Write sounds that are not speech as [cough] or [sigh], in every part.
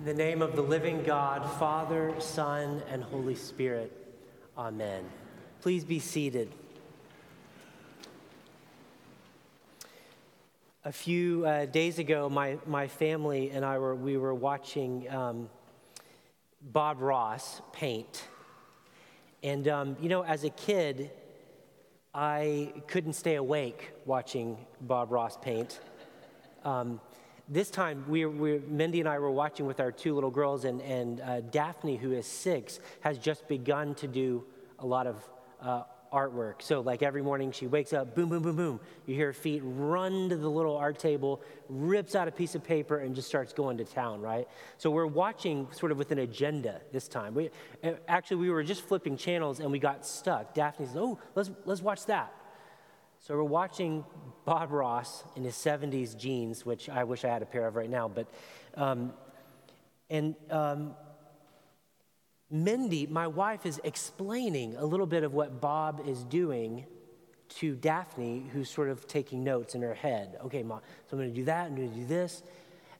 In the name of the living God, Father, Son, and Holy Spirit, Amen. Please be seated. A few uh, days ago, my, my family and I were, we were watching um, Bob Ross paint. And, um, you know, as a kid, I couldn't stay awake watching Bob Ross paint. Um, this time, we, we, Mindy and I were watching with our two little girls, and, and uh, Daphne, who is six, has just begun to do a lot of uh, artwork. So, like every morning, she wakes up, boom, boom, boom, boom. You hear her feet run to the little art table, rips out a piece of paper, and just starts going to town, right? So, we're watching sort of with an agenda this time. We, actually, we were just flipping channels and we got stuck. Daphne says, Oh, let's, let's watch that. So we're watching Bob Ross in his 70s jeans, which I wish I had a pair of right now. But, um, and um, Mindy, my wife, is explaining a little bit of what Bob is doing to Daphne, who's sort of taking notes in her head. Okay, so I'm going to do that, I'm going to do this.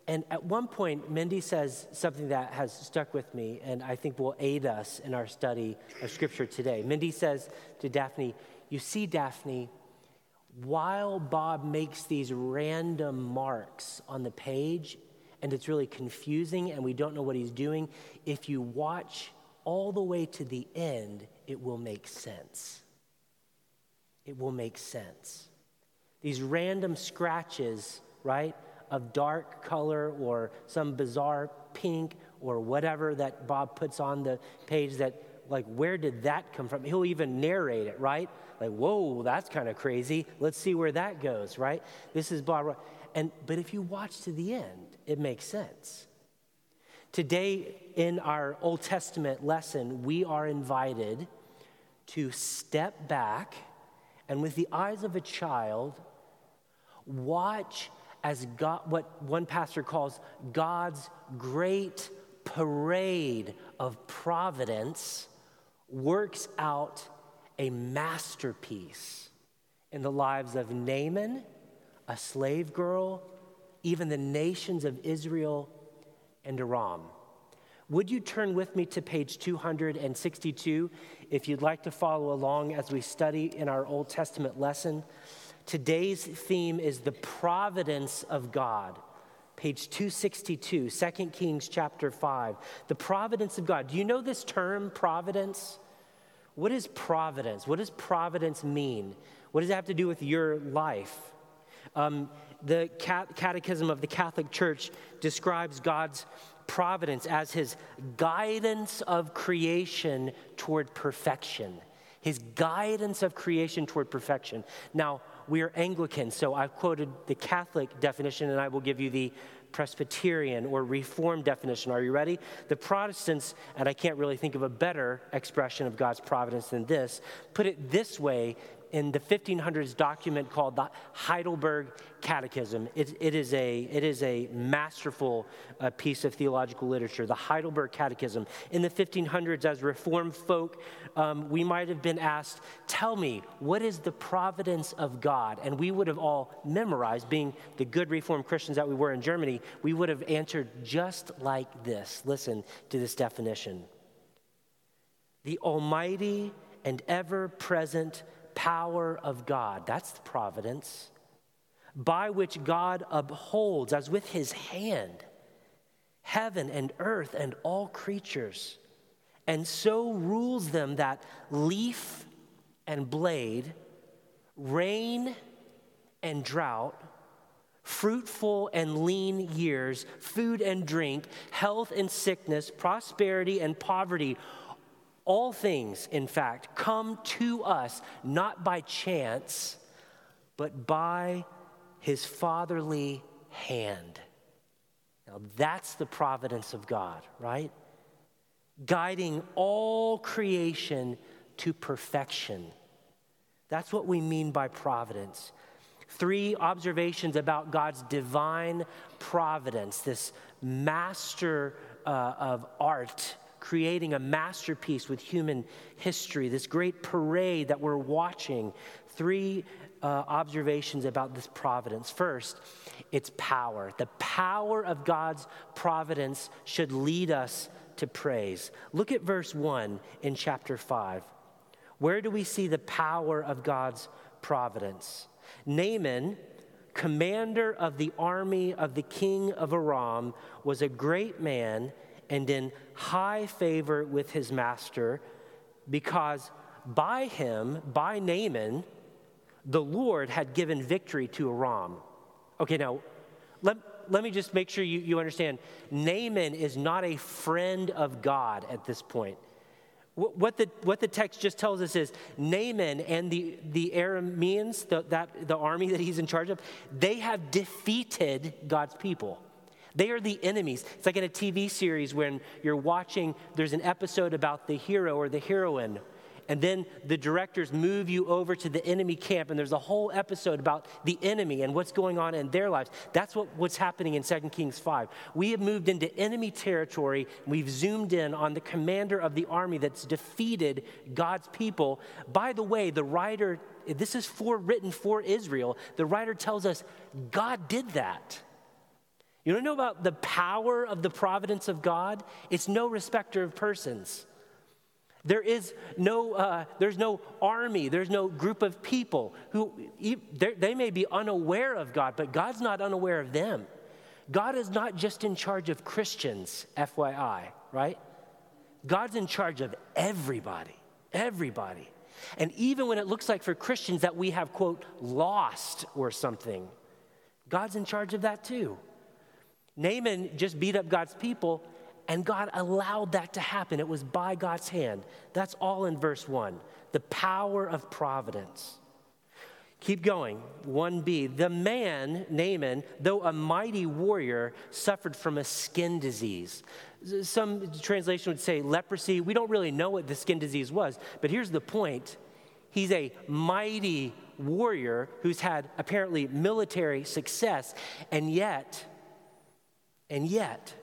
And at one point, Mindy says something that has stuck with me and I think will aid us in our study of Scripture today. Mindy says to Daphne, You see, Daphne, while Bob makes these random marks on the page, and it's really confusing and we don't know what he's doing, if you watch all the way to the end, it will make sense. It will make sense. These random scratches, right, of dark color or some bizarre pink or whatever that Bob puts on the page that, like, where did that come from? He'll even narrate it, right? like, whoa, that's kind of crazy. Let's see where that goes, right? This is blah, blah. And, but if you watch to the end, it makes sense. Today, in our Old Testament lesson, we are invited to step back and, with the eyes of a child, watch as God, what one pastor calls God's great parade of providence works out a masterpiece in the lives of Naaman, a slave girl, even the nations of Israel and Aram. Would you turn with me to page 262 if you'd like to follow along as we study in our Old Testament lesson? Today's theme is the providence of God. Page 262, 2 Kings chapter 5. The providence of God. Do you know this term, providence? What is providence? What does providence mean? What does it have to do with your life? Um, the Catechism of the Catholic Church describes God's providence as his guidance of creation toward perfection. His guidance of creation toward perfection. Now, we are Anglican, so I've quoted the Catholic definition, and I will give you the Presbyterian or Reformed definition. Are you ready? The Protestants, and I can't really think of a better expression of God's providence than this, put it this way in the 1500s document called the Heidelberg Catechism. It, it, is, a, it is a masterful uh, piece of theological literature, the Heidelberg Catechism. In the 1500s, as Reformed folk, um, we might have been asked, Tell me, what is the providence of God? And we would have all memorized, being the good Reformed Christians that we were in Germany, we would have answered just like this. Listen to this definition The Almighty and ever present power of God. That's the providence by which God upholds, as with his hand, heaven and earth and all creatures, and so rules them that leaf and blade, rain and drought, fruitful and lean years, food and drink, health and sickness, prosperity and poverty all things, in fact, come to us not by chance, but by his fatherly hand. Now, that's the providence of God, right? Guiding all creation to perfection. That's what we mean by providence. Three observations about God's divine providence, this master uh, of art creating a masterpiece with human history, this great parade that we're watching. Three uh, observations about this providence. First, its power. The power of God's providence should lead us to praise. Look at verse 1 in chapter 5. Where do we see the power of God's providence? Naaman, commander of the army of the king of Aram, was a great man and in high favor with his master because by him, by Naaman, the Lord had given victory to Aram. Okay, now let, let me just make sure you, you understand. Naaman is not a friend of God at this point. What the, what the text just tells us is Naaman and the, the Arameans, the, that, the army that he's in charge of, they have defeated God's people. They are the enemies. It's like in a TV series when you're watching, there's an episode about the hero or the heroine and then the directors move you over to the enemy camp, and there's a whole episode about the enemy and what's going on in their lives. That's what, what's happening in 2 Kings 5. We have moved into enemy territory. We've zoomed in on the commander of the army that's defeated God's people. By the way, the writer, this is for written for Israel. The writer tells us God did that. You don't know about the power of the providence of God? It's no respecter of persons. There is no, uh, there's no army, there's no group of people who they may be unaware of God, but God's not unaware of them. God is not just in charge of Christians, FYI, right? God's in charge of everybody, everybody. And even when it looks like for Christians that we have, quote, lost or something, God's in charge of that too. Naaman just beat up God's people and God allowed that to happen. It was by God's hand. That's all in verse 1. The power of providence. Keep going. 1b. The man, Naaman, though a mighty warrior, suffered from a skin disease. Some translation would say leprosy. We don't really know what the skin disease was, but here's the point he's a mighty warrior who's had apparently military success, and yet, and yet,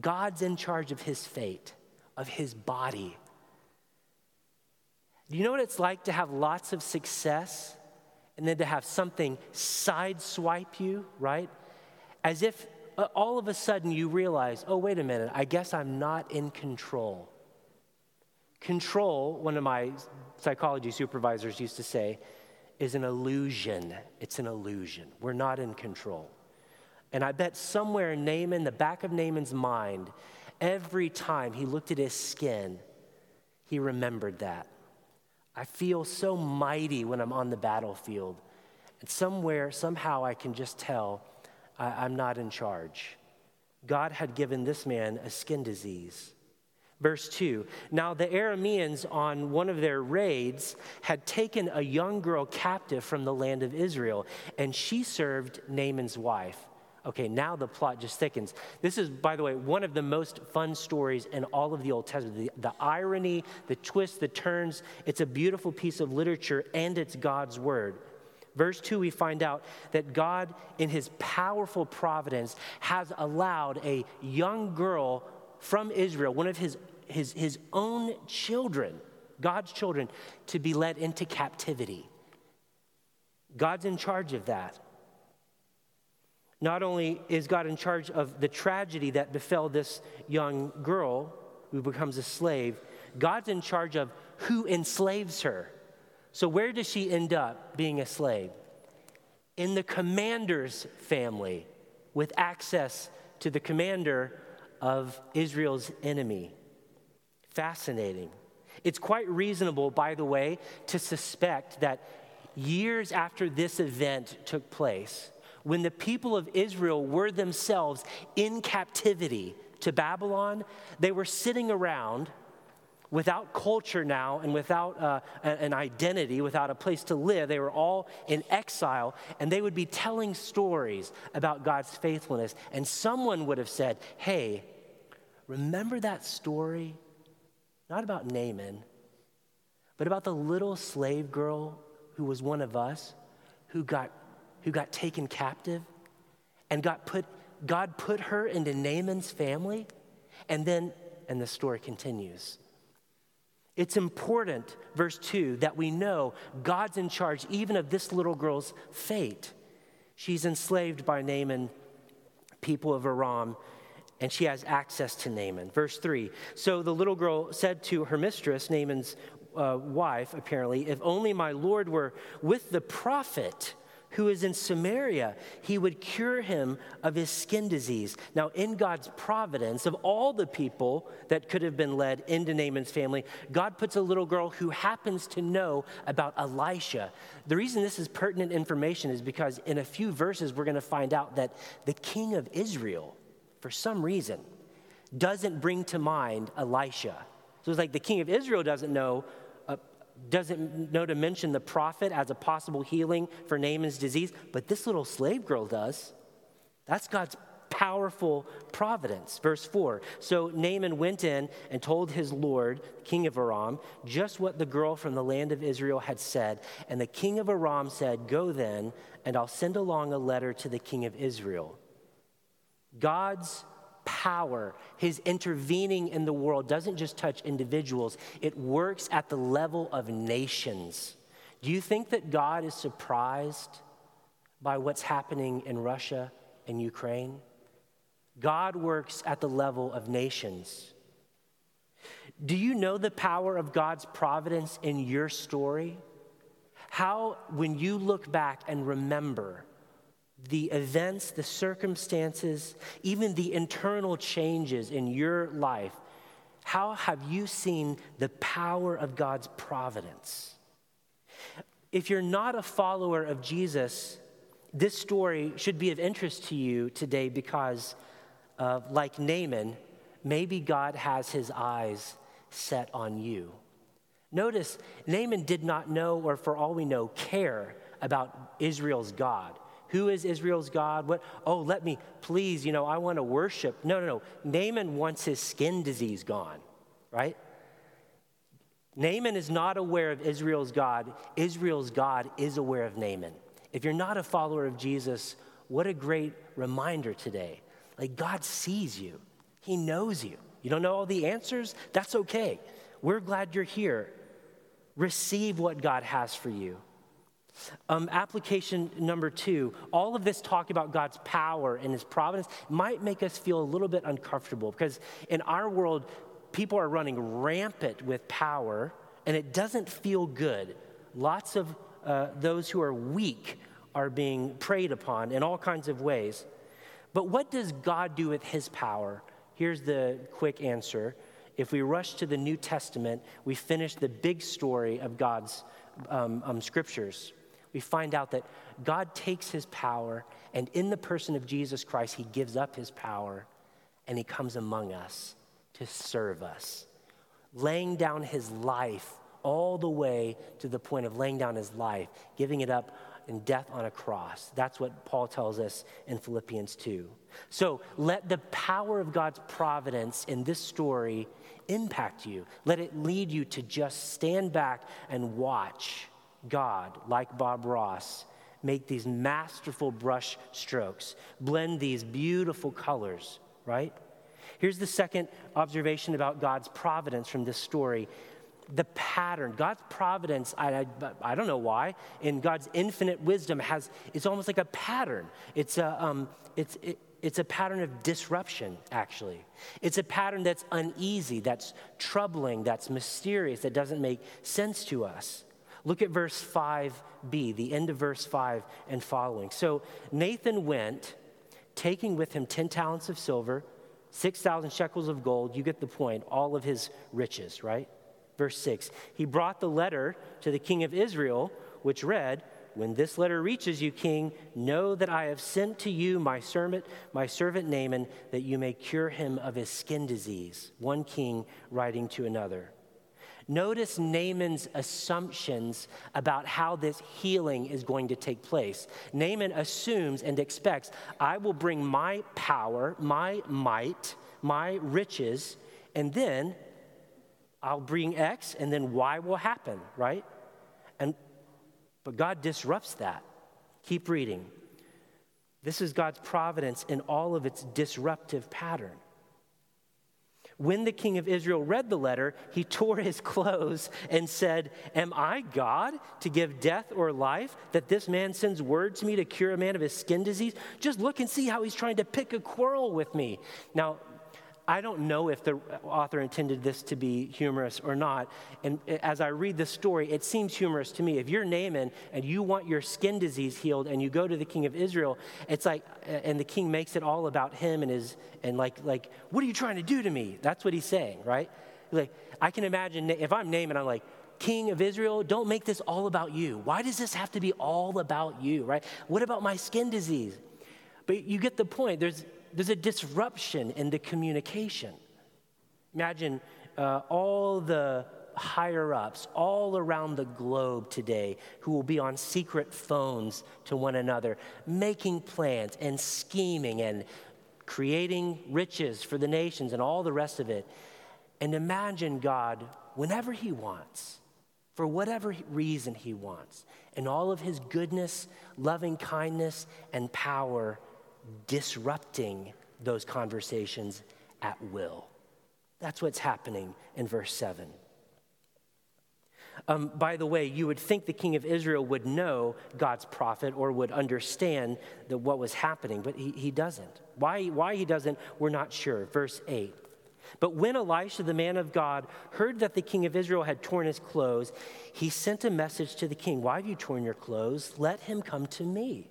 God's in charge of his fate, of his body. Do you know what it's like to have lots of success and then to have something sideswipe you, right? As if uh, all of a sudden you realize, oh, wait a minute, I guess I'm not in control. Control, one of my psychology supervisors used to say, is an illusion. It's an illusion. We're not in control. And I bet somewhere in Naaman, the back of Naaman's mind, every time he looked at his skin, he remembered that. I feel so mighty when I'm on the battlefield. And somewhere, somehow, I can just tell I, am not in charge. God had given this man a skin disease. Verse 2 Now the Arameans, on one of their raids, had taken a young girl captive from the land of Israel, and she served Naaman's wife. Okay, now the plot just thickens. This is, by the way, one of the most fun stories in all of the Old Testament. The, the, irony, the twists, the turns. It's a beautiful piece of literature and it's God's word. Verse 2, we find out that God, in his powerful providence, has allowed a young girl from Israel, one of his, his, his own children, God's children, to be led into captivity. God's in charge of that. Not only is God in charge of the tragedy that befell this young girl who becomes a slave, God's in charge of who enslaves her. So, where does she end up being a slave? In the commander's family, with access to the commander of Israel's enemy. Fascinating. It's quite reasonable, by the way, to suspect that years after this event took place, when the people of Israel were themselves in captivity to Babylon, they were sitting around without culture now and without uh, an identity, without a place to live. They were all in exile, and they would be telling stories about God's faithfulness. And someone would have said, Hey, remember that story? Not about Naaman, but about the little slave girl who was one of us who got who got taken captive and got put, God put her into Naaman's family. And then and the story continues. It's important, verse 2, that we know God's in charge even of this little girl's fate. She's enslaved by Naaman, people of Aram, and she has access to Naaman. Verse 3 So the little girl said to her mistress, Naaman's uh, wife, apparently, if only my Lord were with the prophet who is in Samaria, he would cure him of his skin disease. Now, in God's providence, of all the people that could have been led into Naaman's family, God puts a little girl who happens to know about Elisha. The reason this is pertinent information is because in a few verses, we're going to find out that the king of Israel, for some reason, doesn't bring to mind Elisha. So it's like the king of Israel doesn't know doesn't know to mention the prophet as a possible healing for Naaman's disease, but this little slave girl does. That's God's powerful providence. Verse 4 So Naaman went in and told his Lord, king of Aram, just what the girl from the land of Israel had said. And the king of Aram said, Go then, and I'll send along a letter to the king of Israel. God's power, his intervening in the world doesn't just touch individuals, it works at the level of nations. Do you think that God is surprised by what's happening in Russia and Ukraine? God works at the level of nations. Do you know the power of God's providence in your story? How, when you look back and remember, the events, the circumstances, even the internal changes in your life, how have you seen the power of God's providence? If you're not a follower of Jesus, this story should be of interest to you today because, like Naaman, maybe God has his eyes set on you. Notice, Naaman did not know, or for all we know, care about Israel's God. Who is Israel's God? What? Oh, let me, please, you know, I want to worship. No, no, no. Naaman wants his skin disease gone, right? Naaman is not aware of Israel's God. Israel's God is aware of Naaman. If you're not a follower of Jesus, what a great reminder today. Like, God sees you, He knows you. You don't know all the answers? That's okay. We're glad you're here. Receive what God has for you. Um, application number two all of this talk about God's power and his providence might make us feel a little bit uncomfortable because in our world, people are running rampant with power and it doesn't feel good. Lots of uh, those who are weak are being preyed upon in all kinds of ways. But what does God do with his power? Here's the quick answer. If we rush to the New Testament, we finish the big story of God's um, um, scriptures we find out that God takes his power, and in the person of Jesus Christ, he gives up his power and he comes among us to serve us, laying down his life all the way to the point of laying down his life, giving it up in death on a cross. That's what Paul tells us in Philippians 2. So let the power of God's providence in this story impact you. Let it lead you to just stand back and watch God, like Bob Ross, make these masterful brush strokes, blend these beautiful colors, right? Here's the second observation about God's providence from this story. The pattern god's providence I, I, I, don't know why in god's infinite wisdom has it's almost like a pattern. It's a, um, it's, it, it's a pattern of disruption actually. It's a pattern that's uneasy that's troubling that's mysterious that doesn't make sense to us Look at verse 5b, the end of verse 5 and following. So Naaman went, taking with him 10 talents of silver, 6,000 shekels of gold. You get the point, all of his riches, right? Verse 6 He brought the letter to the king of Israel, which read, when this letter reaches you, king, know that I have sent to you my servant, my servant Naaman, that you may cure him of his skin disease. One king writing to another. Notice Naaman's assumptions about how this healing is going to take place. Naaman assumes and expects, I will bring my power, my might, my riches, and then I'll bring X, and then Y will happen, right? And but God disrupts that. Keep reading. This is God's providence in all of its disruptive pattern. When the king of Israel read the letter, he tore his [laughs] clothes and said, Am I God to give death or life that this man sends word to me to cure a man of his skin disease? Just look and see how he's trying to pick a quarrel with me. Now, I don't know if the author intended this to be humorous or not. And as I read the story, it seems humorous to me. If you're Naaman and you want your skin disease healed and you go to the king of Israel, it's like, uh, and the king makes it all about him and his, and like, like, what are you trying to do to me? That's what he's saying, right? Like, I can imagine if I'm Naaman, I'm like, King of Israel, don't make this all about you. Why does this have to be all about you, right? What about my skin disease? But you get the point. There's, there's a disruption in the communication. Imagine uh, all the higher ups all around the globe today who will be on secret phones to one another, making plans and scheming and creating riches for the nations and all the rest of it. And imagine God, whenever He wants, for whatever reason He wants, and all of His goodness, loving kindness, and power, disrupting those conversations at will. That's what's happening in verse 7. Um, by the way, you would think the king of Israel would know God's prophet or would understand the, what was happening, but he, he doesn't. Why, why he doesn't, we're not sure. Verse 8. But when Elisha, the man of God, heard that the king of Israel had torn his clothes, he sent a message to the king Why have you torn your clothes? Let him come to me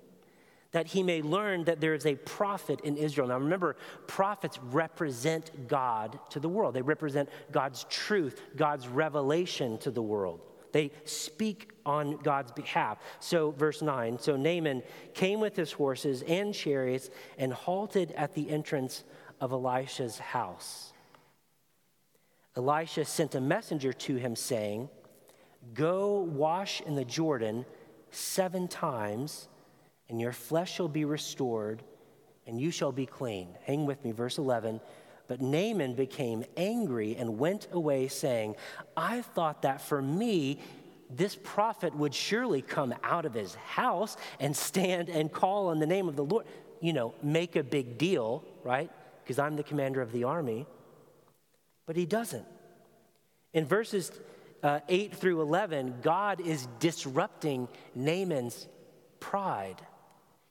that he may learn that there is a prophet in Israel. Now remember, prophets represent God to the world, they represent God's truth, God's revelation to the world. They speak on God's behalf. So, verse 9 So Naaman came with his horses and chariots and halted at the entrance of Elisha's house. Elisha sent a messenger to him, saying, Go wash in the Jordan seven times and your flesh shall be restored, and you shall be clean. Hang with me, verse 11. But Naaman became angry and went away, saying, I thought that for me, this prophet would surely come out of his house and stand and call on the name of the Lord. You know, make a big deal, right? Because I'm the commander of the army. But he doesn't. In verses uh, 8 through 11, God is disrupting Naaman's pride.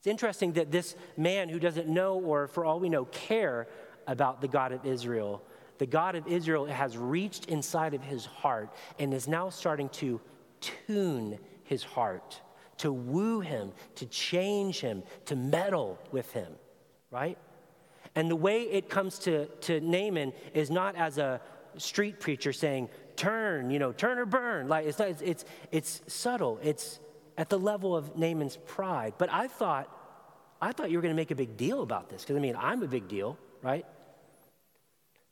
It's interesting that this man who doesn't know, or for all we know, care about the God of Israel, the God of Israel has reached inside of his heart and is now starting to tune his heart, to woo him, to change him, to meddle with him, right? And the way it comes to, to Naaman is not as a street preacher saying, turn, you know, turn or burn. Like it's, not, it's, it's, it's subtle. It's at the level of Naaman's pride. But I thought, I thought you were going to make a big deal about this, because I mean, I'm a big deal, right?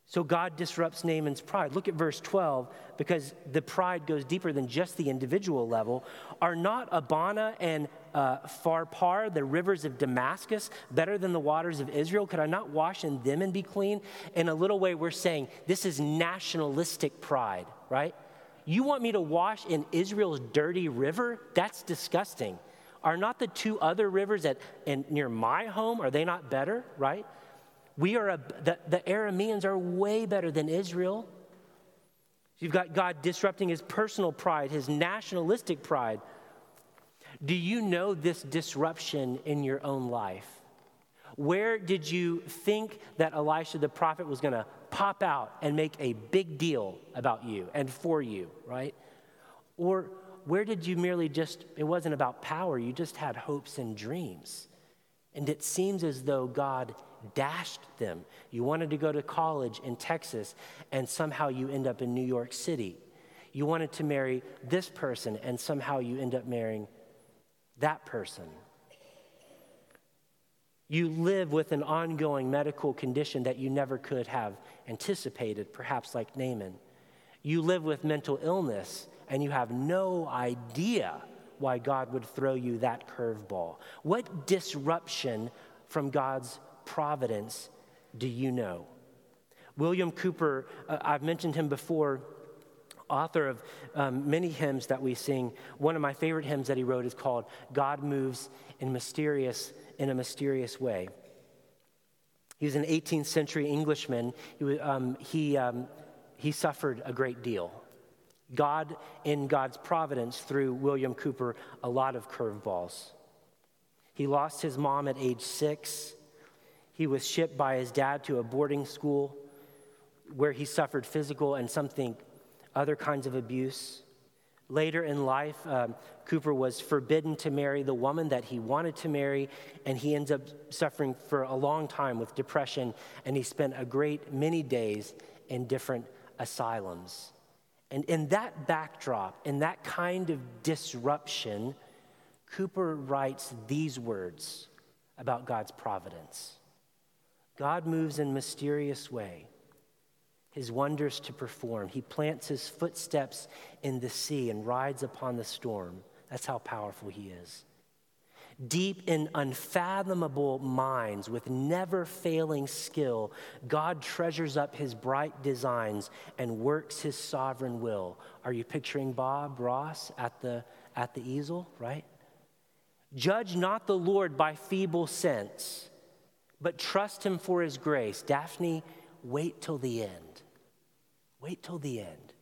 So God disrupts Naaman's pride. Look at verse 12, because the pride goes deeper than just the individual level. Are not Abana and uh, Pharpar, the rivers of Damascus, better than the waters of Israel? Could I not wash in them and be clean? In a little way, we're saying this is nationalistic pride, right? You want me to wash in Israel's dirty river? That's disgusting. Are not the two other rivers at, in, near my home, are they not better, right? We are, a, the, the Arameans are way better than Israel. You've got God disrupting his personal pride, his nationalistic pride. Do you know this disruption in your own life? Where did you think that Elisha the prophet was going to pop out and make a big deal about you and for you, right? Or where did you merely just, it wasn't about power, you just had hopes and dreams. And it seems as though God dashed them. You wanted to go to college in Texas, and somehow you end up in New York City. You wanted to marry this person, and somehow you end up marrying that person. You live with an ongoing medical condition that you never could have anticipated, perhaps like Naaman. You live with mental illness and you have no idea why God would throw you that curveball. What disruption from God's providence do you know? William Cowper, uh, I've mentioned him before, author of um, many hymns that we sing. One of my favorite hymns that he wrote is called God Moves in Mysterious in a Mysterious Way. He was an 18th century Englishman. He, um, he, um, he suffered a great deal. God, in God's providence, threw William Cowper a lot of curveballs. He lost his mom at age six. He was shipped by his dad to a boarding school where he suffered physical and something other kinds of abuse. Later in life, um, Cowper was forbidden to marry the woman that he wanted to marry, and he ends up suffering for a long time with depression, and he spent a great many days in different asylums. And in that backdrop, in that kind of disruption, Cowper writes these words about God's providence God moves in mysterious way his wonders to perform. He plants his footsteps in the sea and rides upon the storm. That's how powerful he is. Deep in unfathomable minds with never failing skill, God treasures up his bright designs and works his sovereign will. Are you picturing Bob Ross at the, at the easel, right? Judge not the Lord by feeble sense, but trust him for his grace. Daphne, wait till the end. Wait till the end.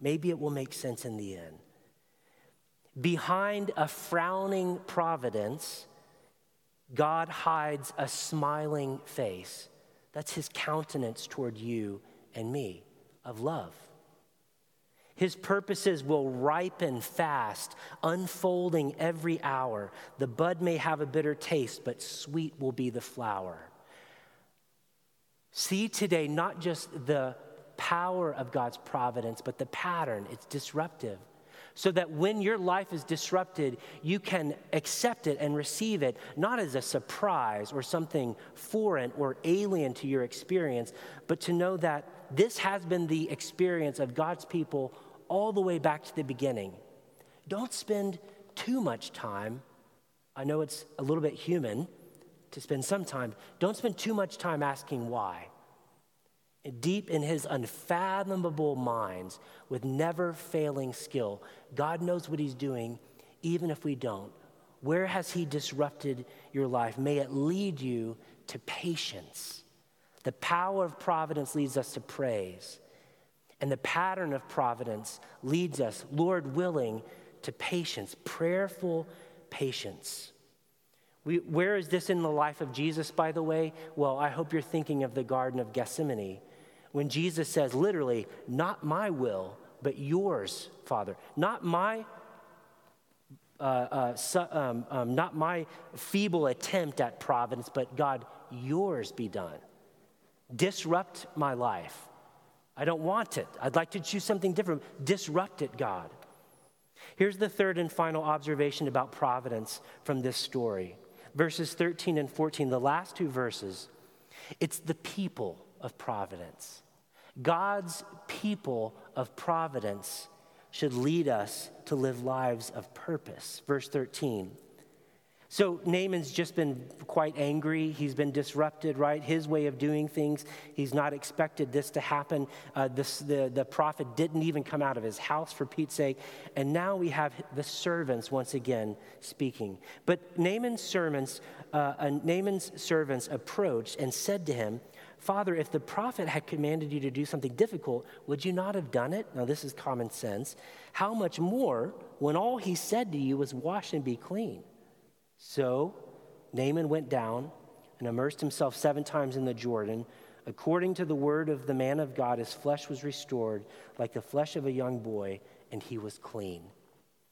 Maybe it will make sense in the end. Behind a frowning providence, God hides a smiling face. That's his countenance toward you and me of love. His purposes will ripen fast, unfolding every hour. The bud may have a bitter taste, but sweet will be the flower. See today not just the power of God's providence, but the pattern. It's disruptive. So that when your life is disrupted, you can accept it and receive it, not as a surprise or something foreign or alien to your experience, but to know that this has been the experience of God's people all the way back to the beginning. Don't spend too much time. I know it's a little bit human to spend some time. Don't spend too much time asking why deep in his unfathomable minds with never failing skill. God knows what he's doing, even if we don't. Where has he disrupted your life? May it lead you to patience. The power of providence leads us to praise. And the pattern of providence leads us, Lord willing, to patience, prayerful patience. We, where is this in the life of Jesus, by the way? Well, I hope you're thinking of the Garden of Gethsemane when Jesus says, literally, not my will, but yours, Father. Not my uh, uh, um, um, not my feeble attempt at providence, but God, yours be done. Disrupt my life. I don't want it. I'd like to choose something different. Disrupt it, God. Here's the third and final observation about providence from this story verses 13 and 14, the last two verses. It's the people of providence. God's people of providence should lead us to live lives of purpose. Verse 13. So Naaman's just been quite angry. He's been disrupted, right? His way of doing things. He's not expected this to happen. Uh, this, the, the prophet didn't even come out of his house for Pete's sake. And now we have the servants once again speaking. But Naaman's servants, uh, uh, Naaman's servants approached and said to him, Father, if the prophet had commanded you to do something difficult, would you not have done it? Now, this is common sense. How much more when all he said to you was, Wash and be clean? So Naaman went down and immersed himself seven times in the Jordan. According to the word of the man of God, his flesh was restored like the flesh of a young boy, and he was clean.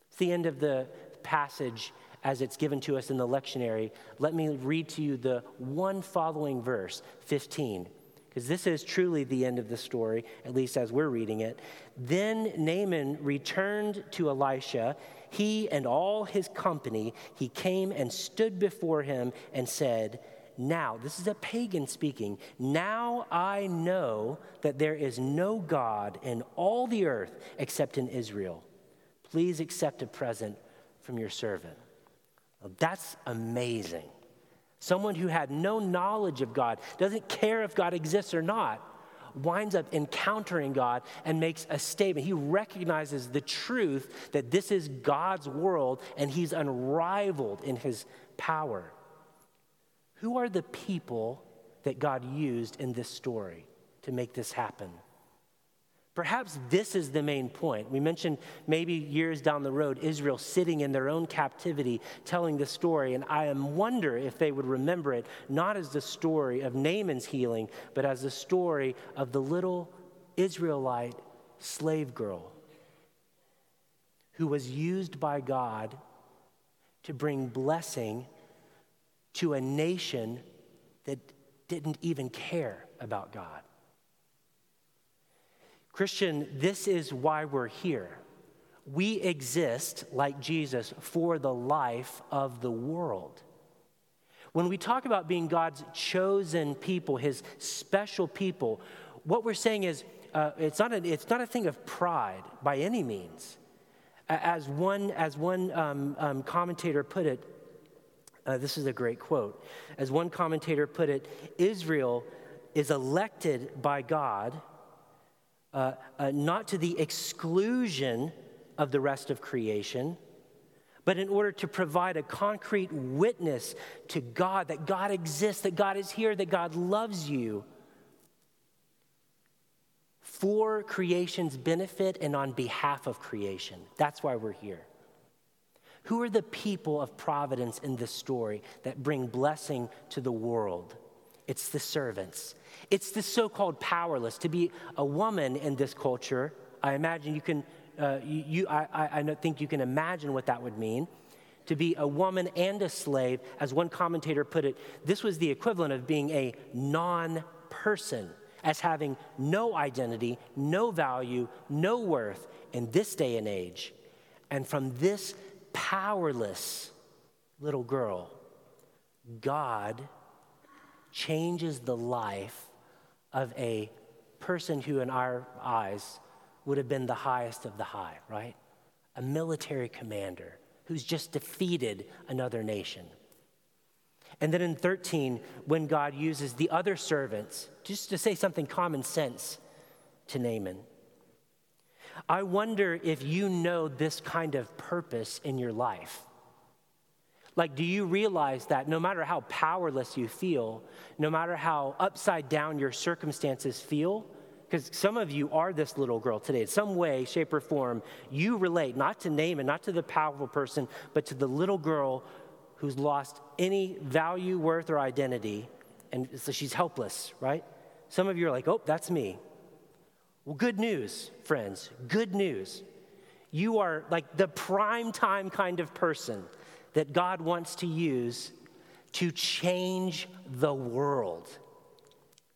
It's the end of the passage as it's given to us in the lectionary, let me read to you the one following verse, 15, because this is truly the end of the story, at least as we're reading it. Then Naaman returned to Elisha, he and all his company. He came and stood before him and said, now, this is a pagan speaking. Now I know that there is no God in all the earth except in Israel. Please accept a present from your servant. That's amazing. Someone who had no knowledge of God, doesn't care if God exists or not, winds up encountering God and makes a statement. He recognizes the truth that this is God's world and he's unrivaled in his power. Who are the people that God used in this story to make this happen. Perhaps this is the main point. We mentioned maybe years down the road, Israel sitting in their own captivity telling the story, and I wonder if they would remember it not as the story of Naaman's healing, but as the story of the little Israelite slave girl who was used by God to bring blessing to a nation that didn't even care about God. Christian, this is why we're here. We exist, like Jesus, for the life of the world. When we talk about being God's chosen people, his special people, what we're saying is uh, it's, not a, it's not a thing of pride by any means. As one, as one um, um, commentator put it, uh, this is a great quote. As one commentator put it, Israel is elected by God uh, uh, not to the exclusion of the rest of creation, but in order to provide a concrete witness to God that God exists, that God is here, that God loves you for creation's benefit and on behalf of creation. That's why we're here. Who are the people of providence in this story that bring blessing to the world? It's the servants. It's the so called powerless. To be a woman in this culture, I imagine you can, uh, you, you, I, I think you can imagine what that would mean. To be a woman and a slave, as one commentator put it, this was the equivalent of being a non person, as having no identity, no value, no worth in this day and age. And from this powerless little girl, God changes the life of a person who, in our eyes, would have been the highest of the high, right? A military commander who's just defeated another nation. And then in 13, when God uses the other servants, just to say something common sense to Naaman. I wonder if you know this kind of purpose in your life. Like, do you realize that no matter how powerless you feel, no matter how upside down your circumstances feel, because some of you are this little girl today, in some way, shape, or form, you relate not to name Naaman, not to the powerful person, but to the little girl who's lost any value, worth, or identity, and so she's helpless, right? Some of you are like, oh, that's me. Well, good news, friends, good news. You are like the prime time kind of person that God wants to use to change the world.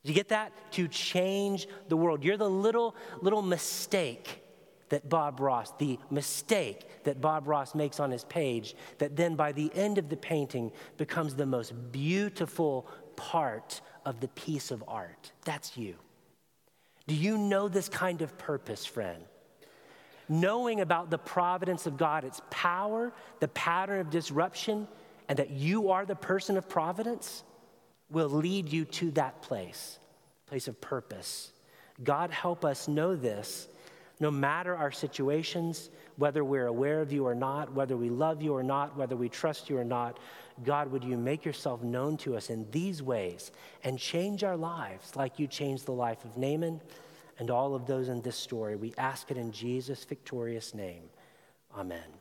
Did you get that? To change the world. You're the little, little mistake that Bob Ross, the mistake that Bob Ross makes on his page, that then by the end of the painting becomes the most beautiful part of the piece of art. That's you. Do you know this kind of purpose, friend? Knowing about the providence of God, its power, the pattern of disruption, and that you are the person of providence will lead you to that place, place of purpose. God, help us know this no matter our situations, whether we're aware of you or not, whether we love you or not, whether we trust you or not. God, would you make yourself known to us in these ways and change our lives like you changed the life of Naaman? And all of those in this story. We ask it in Jesus' victorious name. Amen.